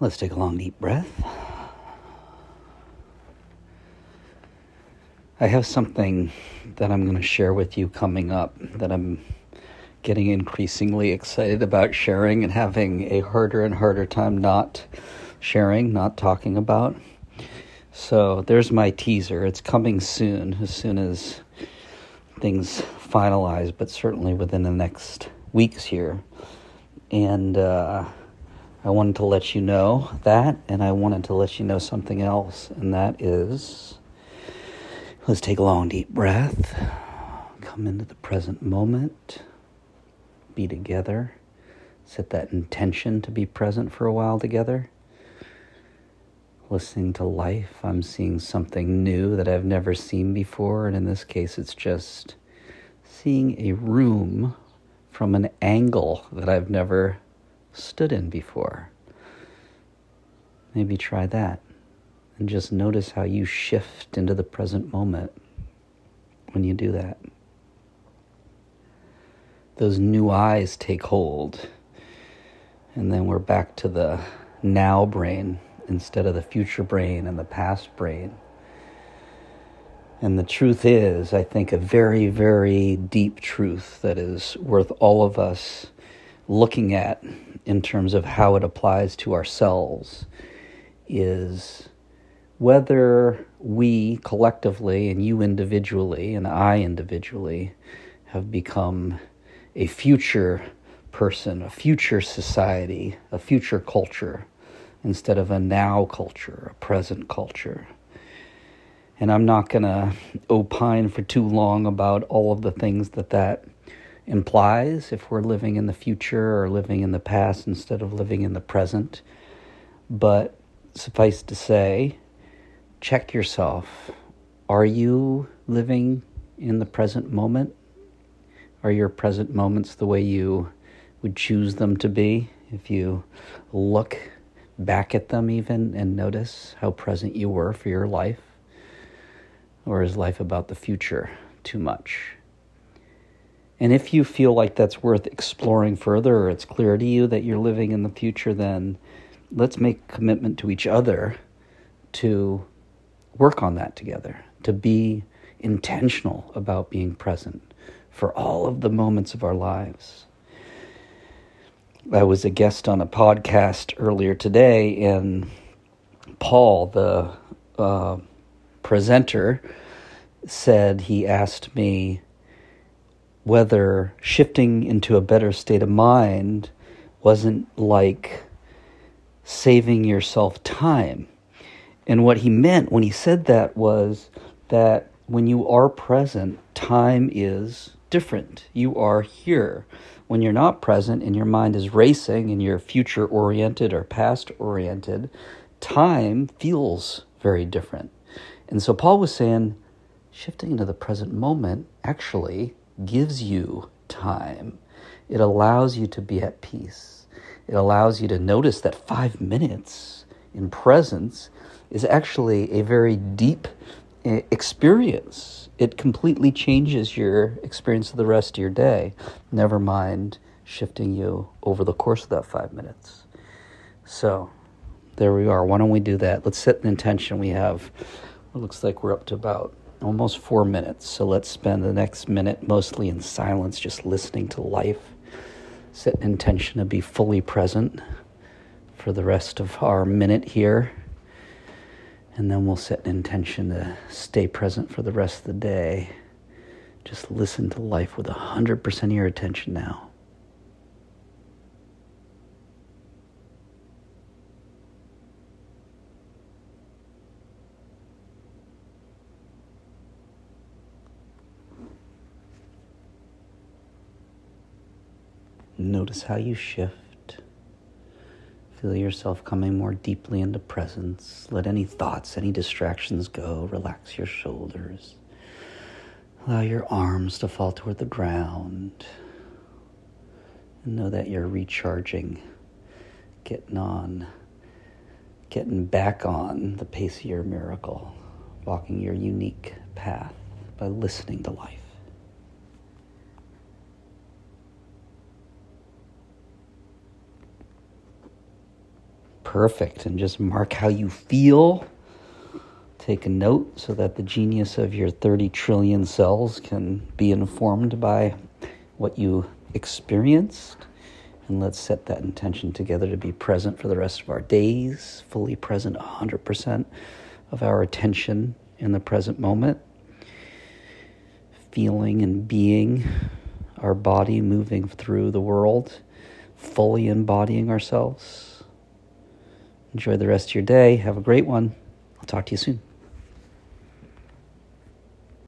Let's take a long, deep breath. I have something that I'm going to share with you coming up that I'm getting increasingly excited about sharing and having a harder and harder time not sharing, not talking about. So there's my teaser. It's coming soon, as soon as things finalize, but certainly within the next weeks here. And, uh, I wanted to let you know that, and I wanted to let you know something else, and that is let's take a long, deep breath, come into the present moment, be together, set that intention to be present for a while together. Listening to life, I'm seeing something new that I've never seen before, and in this case, it's just seeing a room from an angle that I've never stood in before. Maybe try that and just notice how you shift into the present moment when you do that. Those new eyes take hold, and then we're back to the now brain instead of the future brain and the past brain. And the truth is, I think, a very, very deep truth that is worth all of us looking at in terms of how it applies to ourselves is whether we collectively and you individually and I individually have become a future person, a future society, a future culture instead of a now culture, a present culture. And I'm not going to opine for too long about all of the things that that implies if we're living in the future or living in the past instead of living in the present. But suffice to say, check yourself. Are you living in the present moment? Are your present moments the way you would choose them to be? If you look back at them, even and notice how present you were for your life? Or is life about the future too much? And if you feel like that's worth exploring further, or it's clear to you that you're living in the future, then let's make commitment to each other to work on that together, to be intentional about being present for all of the moments of our lives. I was a guest on a podcast earlier today, and Paul, the uh, presenter, said he asked me whether shifting into a better state of mind wasn't like saving yourself time. And what he meant when he said that was that when you are present, time is different. You are here. When you're not present and your mind is racing and you're future oriented or past oriented, time feels very different. And so Paul was saying, shifting into the present moment actually gives you time. It allows you to be at peace. It allows you to notice that five minutes in presence is actually a very deep eh, experience. It completely changes your experience of the rest of your day, never mind shifting you over the course of that five minutes. So, there we are. Why don't we do that? Let's set an intention. We have, it looks like we're up to about almost four minutes. So let's spend the next minute mostly in silence, just listening to life. Set an intention to be fully present for the rest of our minute here. And then we'll set an intention to stay present for the rest of the day. Just listen to life with 100% of your attention now. Notice how you shift. Feel yourself coming more deeply into presence. Let any thoughts, any distractions go. Relax your shoulders. Allow your arms to fall toward the ground. And know that you're recharging, getting on, getting back on the pace of your miracle, walking your unique path by listening to life. Perfect. And just mark how you feel. Take a note so that the genius of your 30 trillion cells can be informed by what you experienced. And let's set that intention together to be present for the rest of our days, fully present 100% of our attention in the present moment, feeling and being our body moving through the world, fully embodying ourselves. Enjoy the rest of your day. Have a great one. I'll talk to you soon.